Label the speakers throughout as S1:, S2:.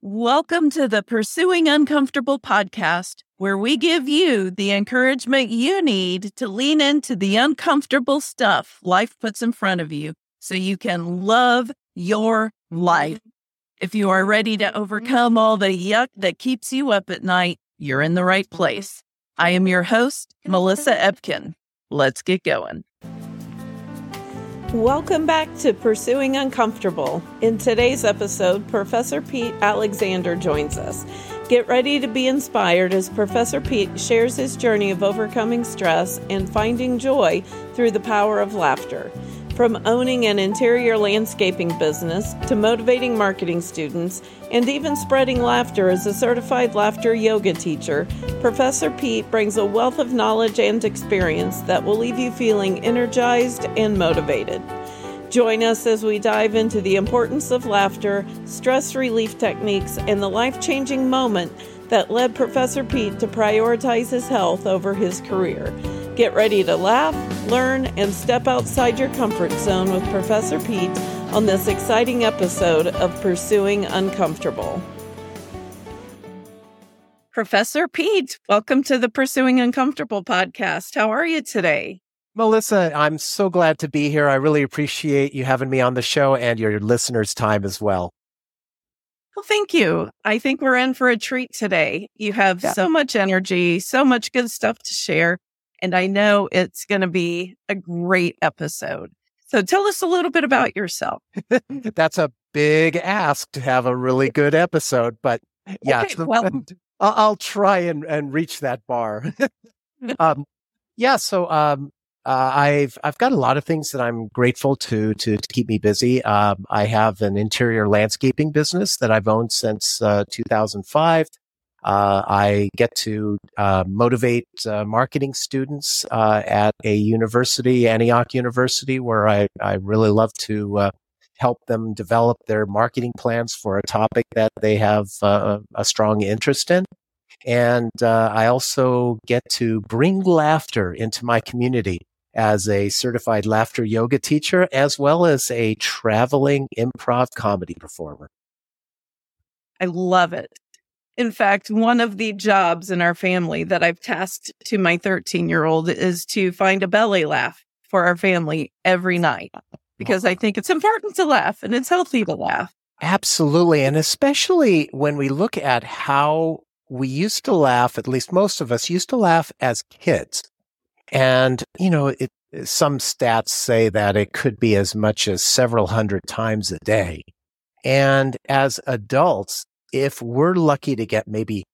S1: Welcome to the Pursuing Uncomfortable podcast, where we give you the encouragement you need to lean into the uncomfortable stuff life puts in front of you so you can love your life. If you are ready to overcome all the yuck that keeps you up at night, you're in the right place. I am your host, Melissa Ebken. Let's get going. Welcome back to Pursuing Uncomfortable. In today's episode, Professor Pete Alexander joins us. Get ready to be inspired as Professor Pete shares his journey of overcoming stress and finding joy through the power of laughter. From owning an interior landscaping business to motivating marketing students and even spreading laughter as a certified laughter yoga teacher, Professor Pete brings a wealth of knowledge and experience that will leave you feeling energized and motivated. Join us as we dive into the importance of laughter, stress relief techniques, and the life changing moment that led Professor Pete to prioritize his health over his career. Get ready to laugh, learn, and step outside your comfort zone with Professor Pete on this exciting episode of Pursuing Uncomfortable. Professor Pete, welcome to the Pursuing Uncomfortable podcast. How are you today?
S2: Melissa, I'm so glad to be here. I really appreciate you having me on the show and your listeners' time as well.
S1: Well, thank you. I think we're in for a treat today. You have yeah. so much energy, so much good stuff to share. And I know it's going to be a great episode. So tell us a little bit about yourself.
S2: That's a big ask to have a really good episode, but yeah,
S1: okay, well,
S2: I'll, try and, and reach that bar. um, yeah. So, um, uh, I've I've got a lot of things that I'm grateful to to, to keep me busy. Um, I have an interior landscaping business that I've owned since uh, 2005. Uh, I get to uh, motivate uh, marketing students uh, at a university, Antioch University, where I, I really love to help them develop their marketing plans for a topic that they have a strong interest in. And I also get to bring laughter into my community as a certified laughter yoga teacher, as well as a traveling improv comedy performer.
S1: I love it. In fact, one of the jobs in our family that I've tasked to my 13 year old is to find a belly laugh for our family every night because I think it's important to laugh and it's healthy to laugh.
S2: Absolutely. And especially when we look at how we used to laugh, at least most of us used to laugh as kids. And, you know, it, some stats say that it could be as much as several hundred times a day. And as adults, if we're lucky to get maybe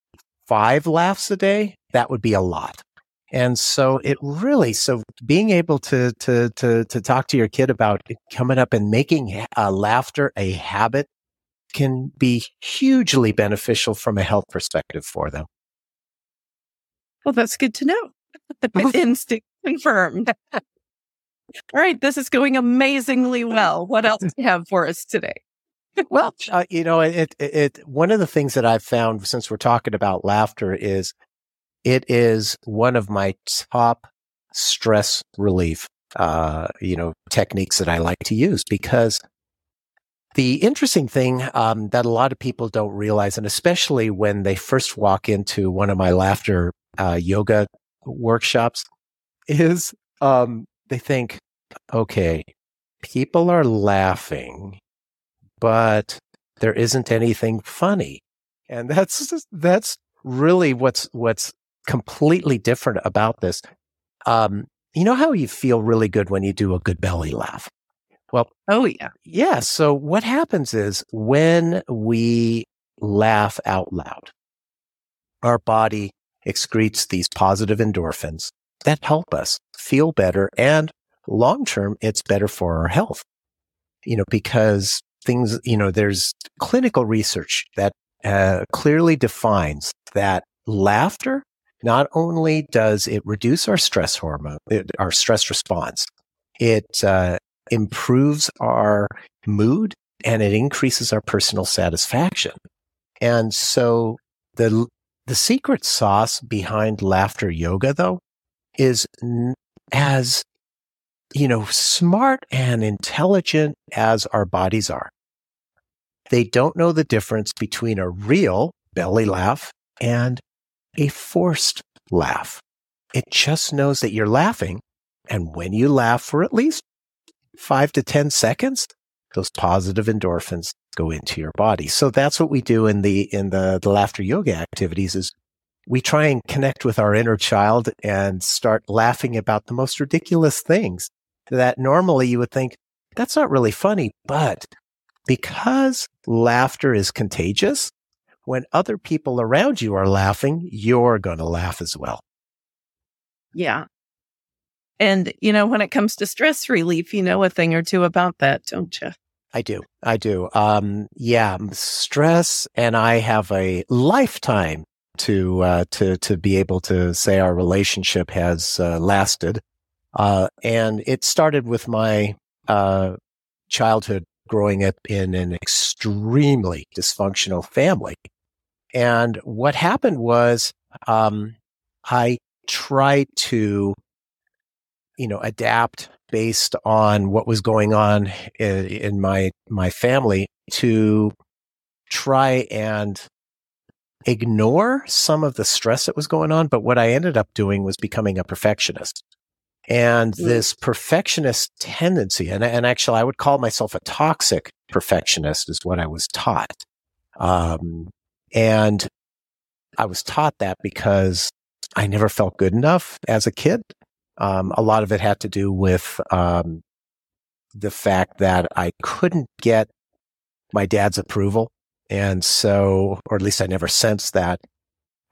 S2: five laughs a day, that would be a lot. And so it really, so being able to, to, to, to talk to your kid about coming up and making uh, laughter a habit can be hugely beneficial from a health perspective for them.
S1: Well, that's good to know. Instinct confirmed. All right, this is going amazingly well. What else do you have for us today?
S2: Well, uh, you know, it, it, it, one of the things that I've found since we're talking about laughter is it is one of my top stress relief, uh, you know, techniques that I like to use because the interesting thing um, that a lot of people don't realize, and especially when they first walk into one of my laughter uh, yoga workshops, is um, they think, okay, people are laughing, but there isn't anything funny. And that's just, that's really what's what's completely different about this. Um, you know how you feel really good when you do a good belly laugh? Well,
S1: oh yeah.
S2: Yeah, so what happens is when we laugh out loud, our body excretes these positive endorphins that help us feel better. And long term, it's better for our health, you know, because things, you know, there's clinical research that uh, clearly defines that laughter not only does it reduce our stress hormone, it, our stress response, it uh, improves our mood and it increases our personal satisfaction. And so the the secret sauce behind laughter yoga, though, is as, you know, smart and intelligent as our bodies are. They don't know the difference between a real belly laugh and a forced laugh. It just knows that you're laughing. And when you laugh for at least five to 10 seconds, those positive endorphins go into your body. So that's what we do in the, in the, the laughter yoga activities is we try and connect with our inner child and start laughing about the most ridiculous things that normally you would think that's not really funny, but because laughter is contagious, when other people around you are laughing, you're going to laugh as well.
S1: Yeah. And, you know, when it comes to stress relief, you know a thing or two about that, don't you?
S2: I do. I do. Um, yeah, stress and I have a lifetime to, uh, to, to be able to say our relationship has, uh, lasted. Uh, and it started with my, uh, childhood growing up in an extremely dysfunctional family. And what happened was, um, I tried to, you know, adapt based on what was going on in, in my, my family to try and ignore some of the stress that was going on. But what I ended up doing was becoming a perfectionist. And mm. this perfectionist tendency, and, and actually I would call myself a toxic perfectionist is what I was taught. Um, and I was taught that because I never felt good enough as a kid. Um, a lot of it had to do with, um, the fact that I couldn't get my dad's approval. And so, or at least I never sensed that.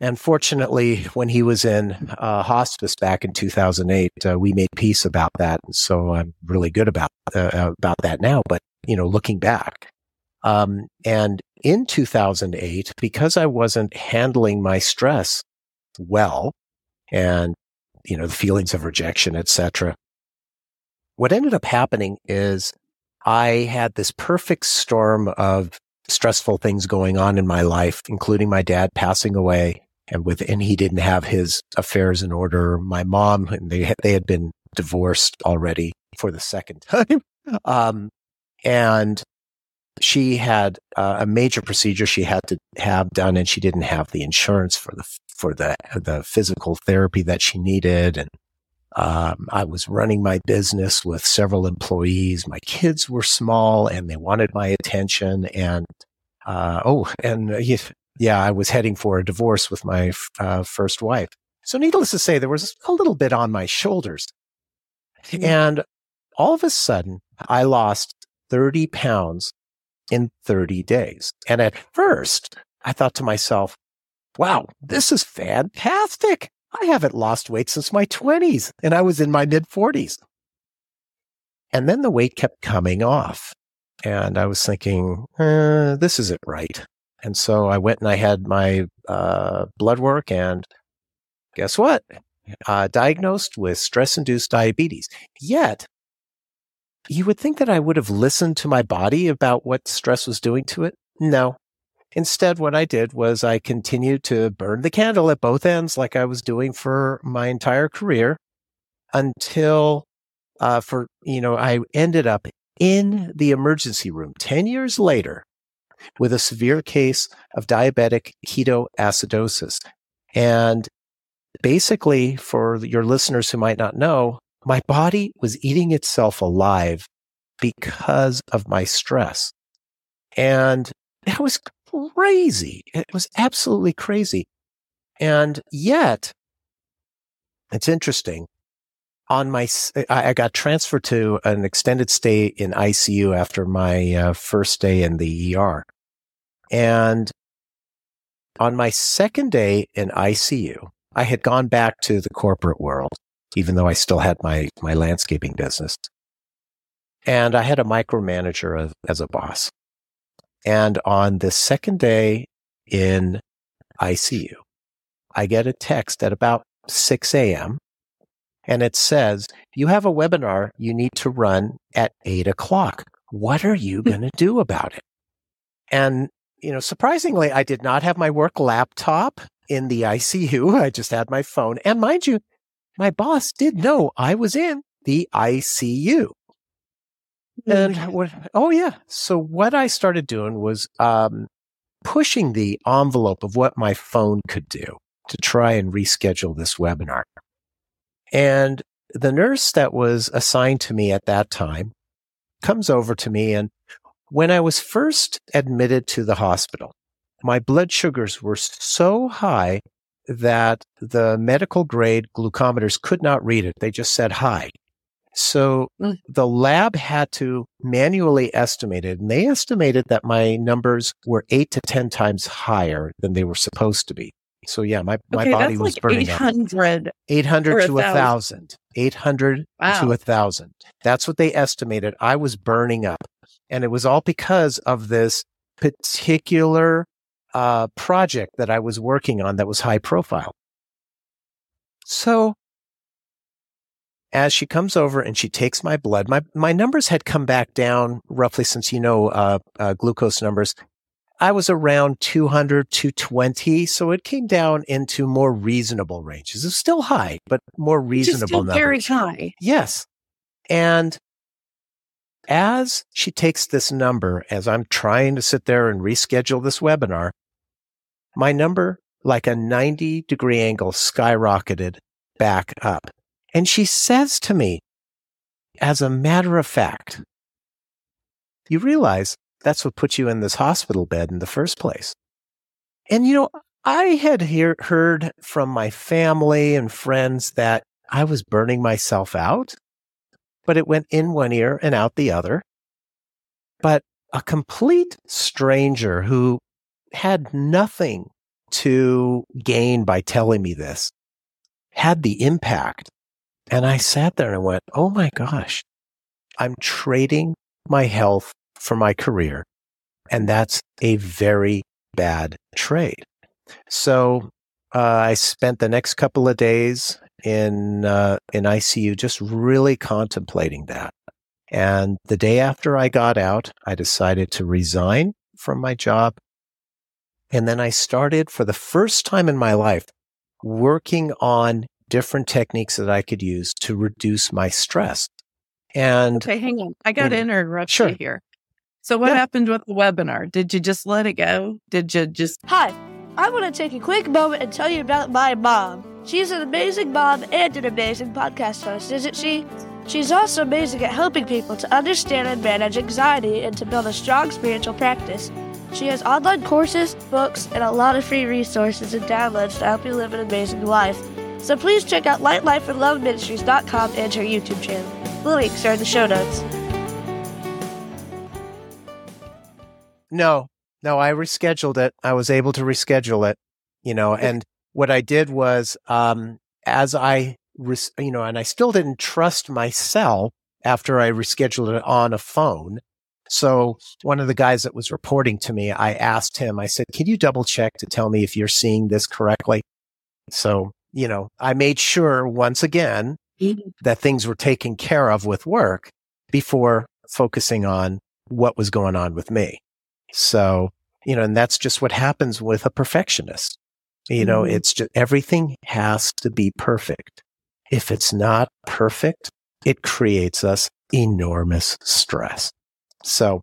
S2: And fortunately, when he was in uh, hospice back in 2008, uh, we made peace about that. And so I'm really good about uh, about that now. But you know, looking back, um, and in 2008, because I wasn't handling my stress well, and you know the feelings of rejection, etc. What ended up happening is I had this perfect storm of stressful things going on in my life, including my dad passing away, and with and he didn't have his affairs in order. My mom and they had, they had been divorced already for the second time, um, and she had uh, a major procedure she had to have done, and she didn't have the insurance for the for the the physical therapy that she needed, and um, I was running my business with several employees. My kids were small and they wanted my attention. And, uh, oh, and uh, yeah, I was heading for a divorce with my uh, first wife. So needless to say, there was a little bit on my shoulders. Mm-hmm. And all of a sudden, I lost 30 pounds in 30 days. And at first, I thought to myself, wow, this is fantastic. I haven't lost weight since my 20s and I was in my mid 40s. And then the weight kept coming off. And I was thinking, eh, this isn't right. And so I went and I had my uh, blood work, and guess what? Uh, diagnosed with stress induced diabetes. Yet, you would think that I would have listened to my body about what stress was doing to it. No. Instead, what I did was I continued to burn the candle at both ends like I was doing for my entire career until, uh, for, you know, I ended up in the emergency room 10 years later with a severe case of diabetic ketoacidosis. And basically, for your listeners who might not know, my body was eating itself alive because of my stress. And that was crazy. It was absolutely crazy. And yet, it's interesting. On my, I got transferred to an extended stay in ICU after my uh, first day in the ER. And on my second day in ICU, I had gone back to the corporate world, even though I still had my, my landscaping business. And I had a micromanager as, as a boss. And on the second day in ICU, I get a text at about 6 a.m. and it says, you have a webinar you need to run at eight o'clock. What are you going to do about it? And you know, surprisingly, I did not have my work laptop in the ICU. I just had my phone. And mind you, my boss did know I was in the ICU. And what, oh yeah. So what I started doing was, um, pushing the envelope of what my phone could do to try and reschedule this webinar. And the nurse that was assigned to me at that time comes over to me. And when I was first admitted to the hospital, my blood sugars were so high that the medical grade glucometers could not read it. They just said high. So
S1: Mm.
S2: the lab had to manually estimate it, and they estimated that my numbers were eight to 10 times higher than they were supposed to be. So yeah, my, my
S1: okay,
S2: body
S1: that's
S2: was
S1: like
S2: burning
S1: eight
S2: up.
S1: hundred.
S2: 800
S1: or a
S2: to a
S1: thousand.
S2: thousand. 800
S1: Wow.
S2: to a thousand. That's what they estimated. I was burning up. And it was all because of this particular uh, project that I was working on that was high profile. So as she comes over and she takes my blood, my, my numbers had come back down roughly since you know uh, uh, glucose numbers. I was around 200, 220. So it came down into more reasonable ranges. It's still high, but more reasonable
S1: still
S2: numbers.
S1: very high.
S2: Yes. And as she takes this number, as I'm trying to sit there and reschedule this webinar, my number, like a 90 degree angle, skyrocketed back up. And she says to me, as a matter of fact, you realize that's what put you in this hospital bed in the first place. And you know, I had hear, heard from my family and friends that I was burning myself out, but it went in one ear and out the other. But a complete stranger who had nothing to gain by telling me this had the impact. And I sat there and went, Oh my gosh, I'm trading my health for my career. And that's a very bad trade. So uh, I spent the next couple of days in uh, in ICU just really contemplating that. And the day after I got out, I decided to resign from my job. And then I started for the first time in my life working on different techniques that I could use to reduce my stress. And
S1: Okay, hang on. I got to
S2: Mm.
S1: interrupt
S2: Sure.
S1: you here. So, what
S2: Yeah.
S1: happened with the webinar? Did you just let it go? Did you just?
S3: Hi, I want to take a quick moment and tell you about my mom. She's an amazing mom and an amazing podcast host, isn't she? She's also amazing at helping people to understand and manage anxiety and to build a strong spiritual practice. She has online courses, books, and a lot of free resources and downloads to help you live an amazing life. So please check out lightlifeandloveministries.com and her YouTube channel. The links are in the show notes.
S2: No, no, I rescheduled it. I was able to reschedule it, you know, and what I did was, um, as I, res- you know, and I still didn't trust myself after I rescheduled it on a phone. So one of the guys that was reporting to me, I asked him, I said, can you double check to tell me if you're seeing this correctly? So, you know, I made sure once again that things were taken care of with work before focusing on what was going on with me. So, you know, and that's just what happens with a perfectionist. You know,
S1: Mhm.
S2: it's just everything has to be perfect. If it's not perfect, it creates us enormous stress. So,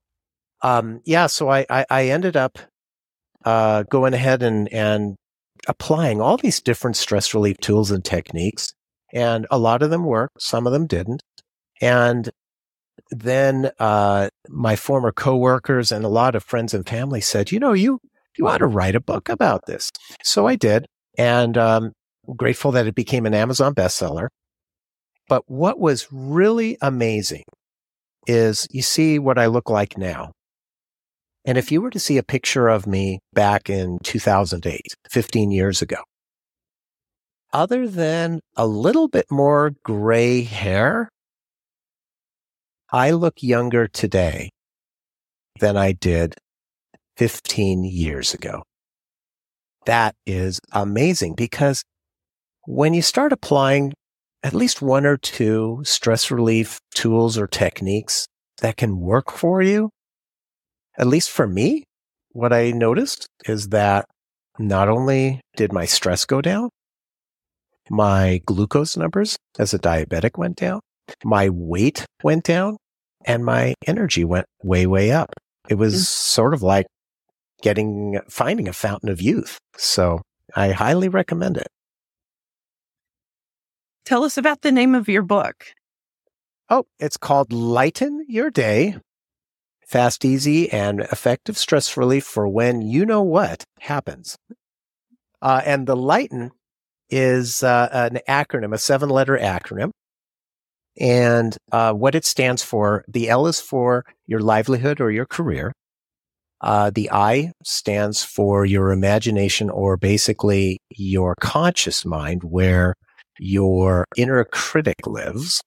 S2: um, yeah, so I, I, I ended up, uh, going ahead and, and applying all these different stress relief tools and techniques. And a lot of them worked. Some of them didn't. And then uh, my former coworkers and a lot of friends and family said, you know, you you ought to write a book about this. So I did, and um, grateful that it became an Amazon bestseller. But what was really amazing is you see what I look like now. And if you were to see a picture of me back in 2008, 15 years ago, other than a little bit more gray hair, I look younger today than I did 15 years ago. That is amazing because when you start applying at least one or two stress relief tools or techniques that can work for you, at least for me, what I noticed is that not only did my stress go down, my glucose numbers as a diabetic went down, my weight went down, and my energy went way, way up. It was
S1: Mm.
S2: sort of like getting, finding a fountain of youth. So I highly recommend it.
S1: Tell us about the name of your book.
S2: Oh, it's called Lighten Your Day Fast, Easy, and Effective Stress Relief for When You Know What Happens. Uh, and the Lighten is uh, an acronym, a seven letter acronym. And uh, what it stands for the L is for your livelihood or your career. Uh, the I stands for your imagination or basically your conscious mind, where your inner critic lives.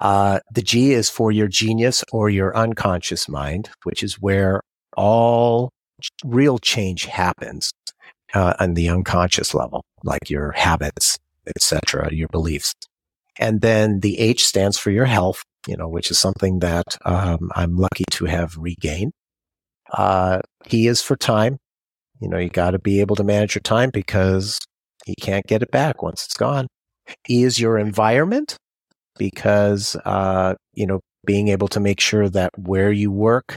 S2: Uh, the G is for your genius or your unconscious mind, which is where all real change happens uh, on the unconscious level, like your habits, etc., your beliefs. And then the H stands for your health, you know, which is something that um, I'm lucky to have regained. Uh, is for time. You know, you got to be able to manage your time because you can't get it back once it's gone. E is your environment because, uh, you know, being able to make sure that where you work,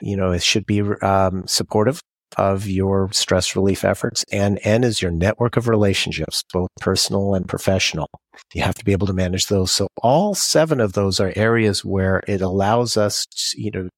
S2: you know, it should be um, supportive of your stress relief efforts. And N is your network of relationships, both personal and professional. You have to be able to manage those. So all seven of those are areas where it allows us, to, you know,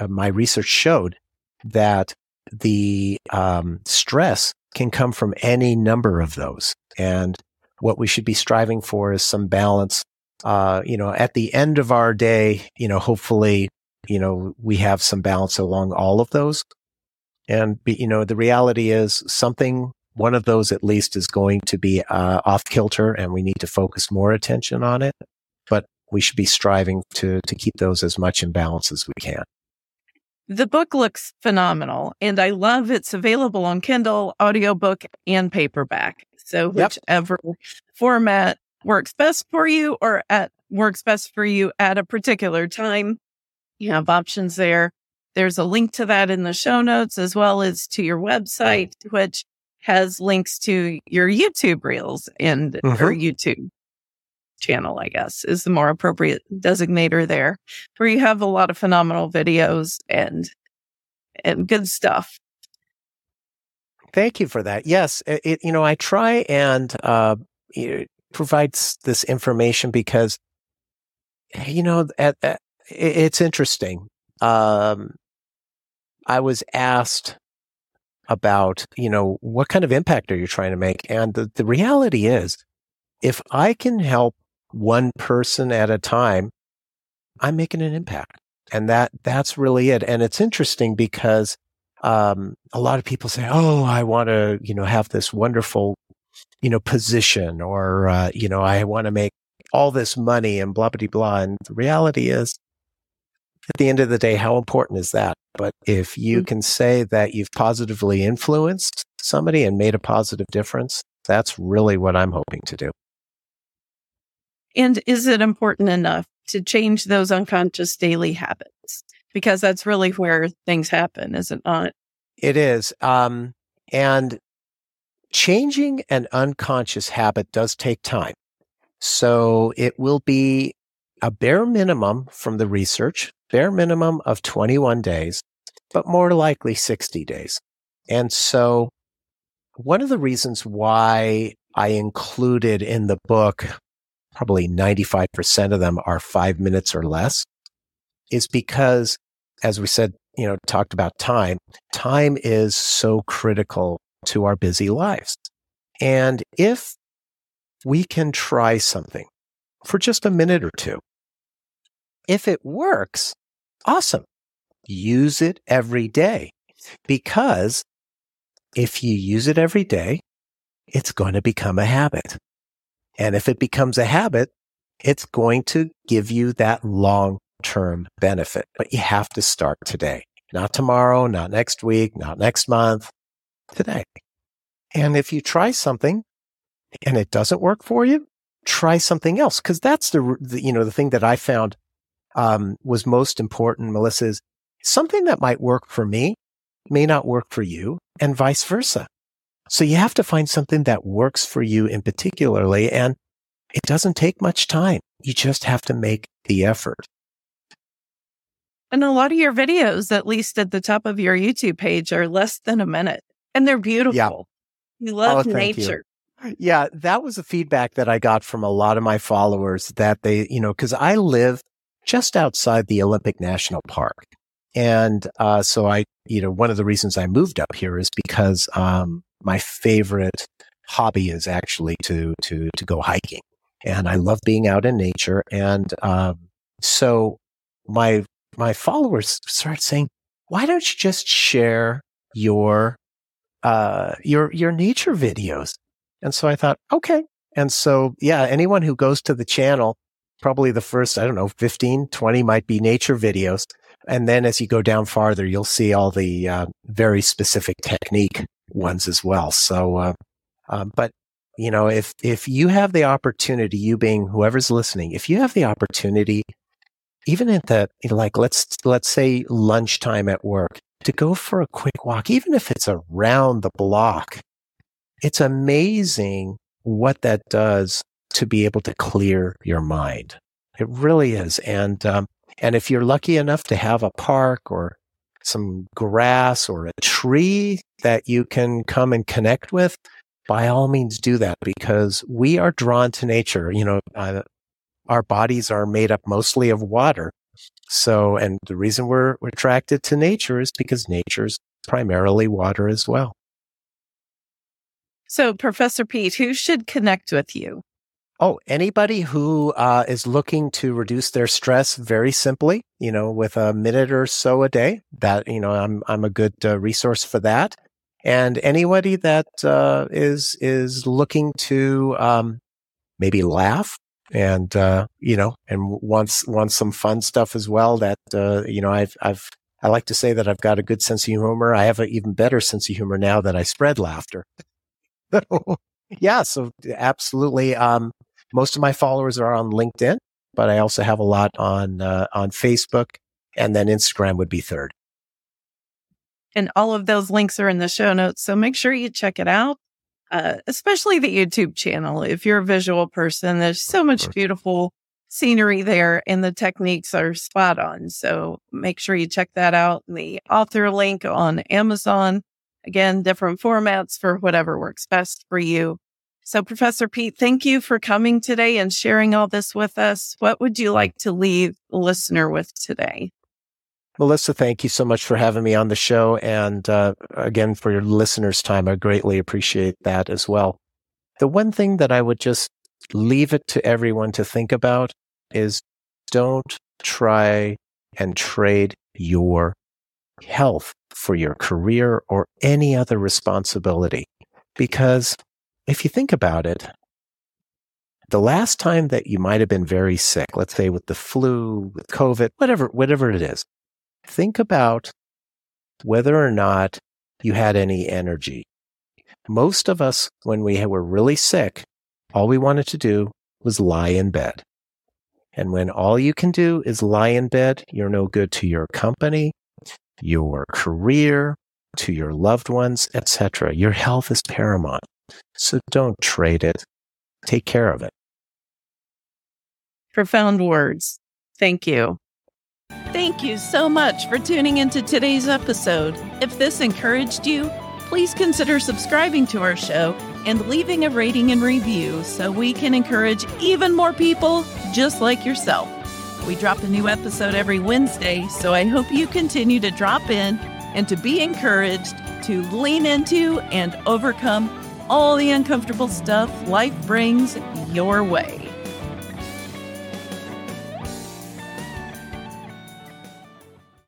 S2: uh, my research showed that the um, stress can come from any number of those. And what we should be striving for is some balance. Uh, you know, at the end of our day, you know, hopefully, you know, we have some balance along all of those. And, you know, the reality is something, one of those at least is going to be uh, off kilter and we need to focus more attention on it. But we should be striving to, to keep those as much in balance as we can.
S1: The book looks phenomenal and I love it's available on Kindle, audiobook, and paperback. So
S2: Yep.
S1: whichever format works best for you or at works best for you at a particular time, you have options there. There's a link to that in the show notes as well as to your website, which has links to your YouTube reels and or YouTube channel, I guess is the more appropriate designator there, where you have a lot of phenomenal videos and and good stuff.
S2: Thank you for that. Yes, it, it- you know, I try and uh, you know, provide this information because, you know, at, at, it's interesting. Um, I was asked about, you know, what kind of impact are you trying to make? And the, the reality is, if I can help one person at a time, I'm making an impact. And that, that's really it. And it's interesting because um, a lot of people say, "Oh, I want to, you know, have this wonderful, you know, position, or uh, you know, I want to make all this money and blah blah blah." And the reality is, at the end of the day, how important is that? But if you
S1: Mm.
S2: can say that you've positively influenced somebody and made a positive difference, that's really what I'm hoping to do.
S1: And is it important enough to change those unconscious daily habits? Because that's really where things happen, is it not?
S2: It is. Um, and changing an unconscious habit does take time. So it will be a bare minimum from the research, bare minimum of 21 days, but more likely 60 days. And so one of the reasons why I included in the book, probably 95% of them are five minutes or less, is because, as we said, you know, talked about time, time is so critical to our busy lives. And if we can try something for just a minute or two, if it works, awesome. Use it every day because if you use it every day, it's going to become a habit. And if it becomes a habit, it's going to give you that long term benefit, but you have to start today, not tomorrow, not next week, not next month, today. And if you try something and it doesn't work for you, try something else. Cause that's the, the you know, the thing that I found, um, was most important, Melissa, is something that might work for me may not work for you and vice versa. So you have to find something that works for you in particularly. And it doesn't take much time. You just have to make the effort.
S1: And a lot of your videos, at least at the top of your YouTube page, are less than a minute and they're beautiful.
S2: Yeah.
S1: You oh, love
S2: Oh, thank you.
S1: nature.
S2: Yeah, that was the feedback that I got from a lot of my followers that they, you know, because I live just outside the Olympic National Park. And uh, so I, you know, one of the reasons I moved up here is because um, my favorite hobby is actually to to to go hiking, and I love being out in nature. And um, so my my followers started saying, "Why don't you just share your uh, your your nature videos?" And so I thought, okay. And so, yeah, anyone who goes to the channel, probably the first, I don't know, 15, 20 might be nature videos. And then as you go down farther, you'll see all the uh, very specific technique ones as well. So, uh, um, but you know, if, if you have the opportunity, you being whoever's listening, if you have the opportunity, even at the, like, let's, let's say lunchtime at work to go for a quick walk, even if it's around the block, it's amazing what that does to be able to clear your mind. It really is. And, um, and if you're lucky enough to have a park or some grass or a tree that you can come and connect with, by all means do that because we are drawn to nature. You know, uh, our bodies are made up mostly of water. So, and the reason we're, we're attracted to nature is because nature's primarily water as well.
S1: So, Professor Pete, who should connect with you?
S2: Oh, anybody who uh, is looking to reduce their stress very simply, you know, with a minute or so a day, that, you know, I'm, I'm a good uh, resource for that. And anybody that uh, is is looking to um, maybe laugh and, uh, you know, and wants, wants some fun stuff as well that, uh, you know, I've, I've, I like to say that I've got a good sense of humor. I have an even better sense of humor now that I spread laughter. yeah. So absolutely. Um, most of my followers are on LinkedIn, but I also have a lot on uh, on Facebook, and then Instagram would be third.
S1: And all of those links are in the show notes. So make sure you check it out, uh, especially the YouTube channel. If you're a visual person, there's so much beautiful scenery there, and the techniques are spot on. So make sure you check that out. The author link on Amazon. Again, different formats for whatever works best for you. So, Professor Pete, thank you for coming today and sharing all this with us. What would you like to leave the listener with today?
S2: Melissa, thank you so much for having me on the show. And uh, again, for your listeners' time, I greatly appreciate that as well. The one thing that I would just leave it to everyone to think about is don't try and trade your health for your career or any other responsibility. Because if you think about it, the last time that you might have been very sick, let's say with the flu, with COVID, whatever, whatever it is, think about whether or not you had any energy. Most of us, when we were really sick, all we wanted to do was lie in bed. And when all you can do is lie in bed, you're no good to your company, your career, to your loved ones, etc. Your health is paramount. So don't trade it. Take care of it.
S1: Profound words. Thank you. Thank you so much for tuning into today's episode. If this encouraged you, please consider subscribing to our show and leaving a rating and review so we can encourage even more people just like yourself. We drop a new episode every Wednesday, so I hope you continue to drop in and to be encouraged to lean into and overcome all the uncomfortable stuff life brings your way.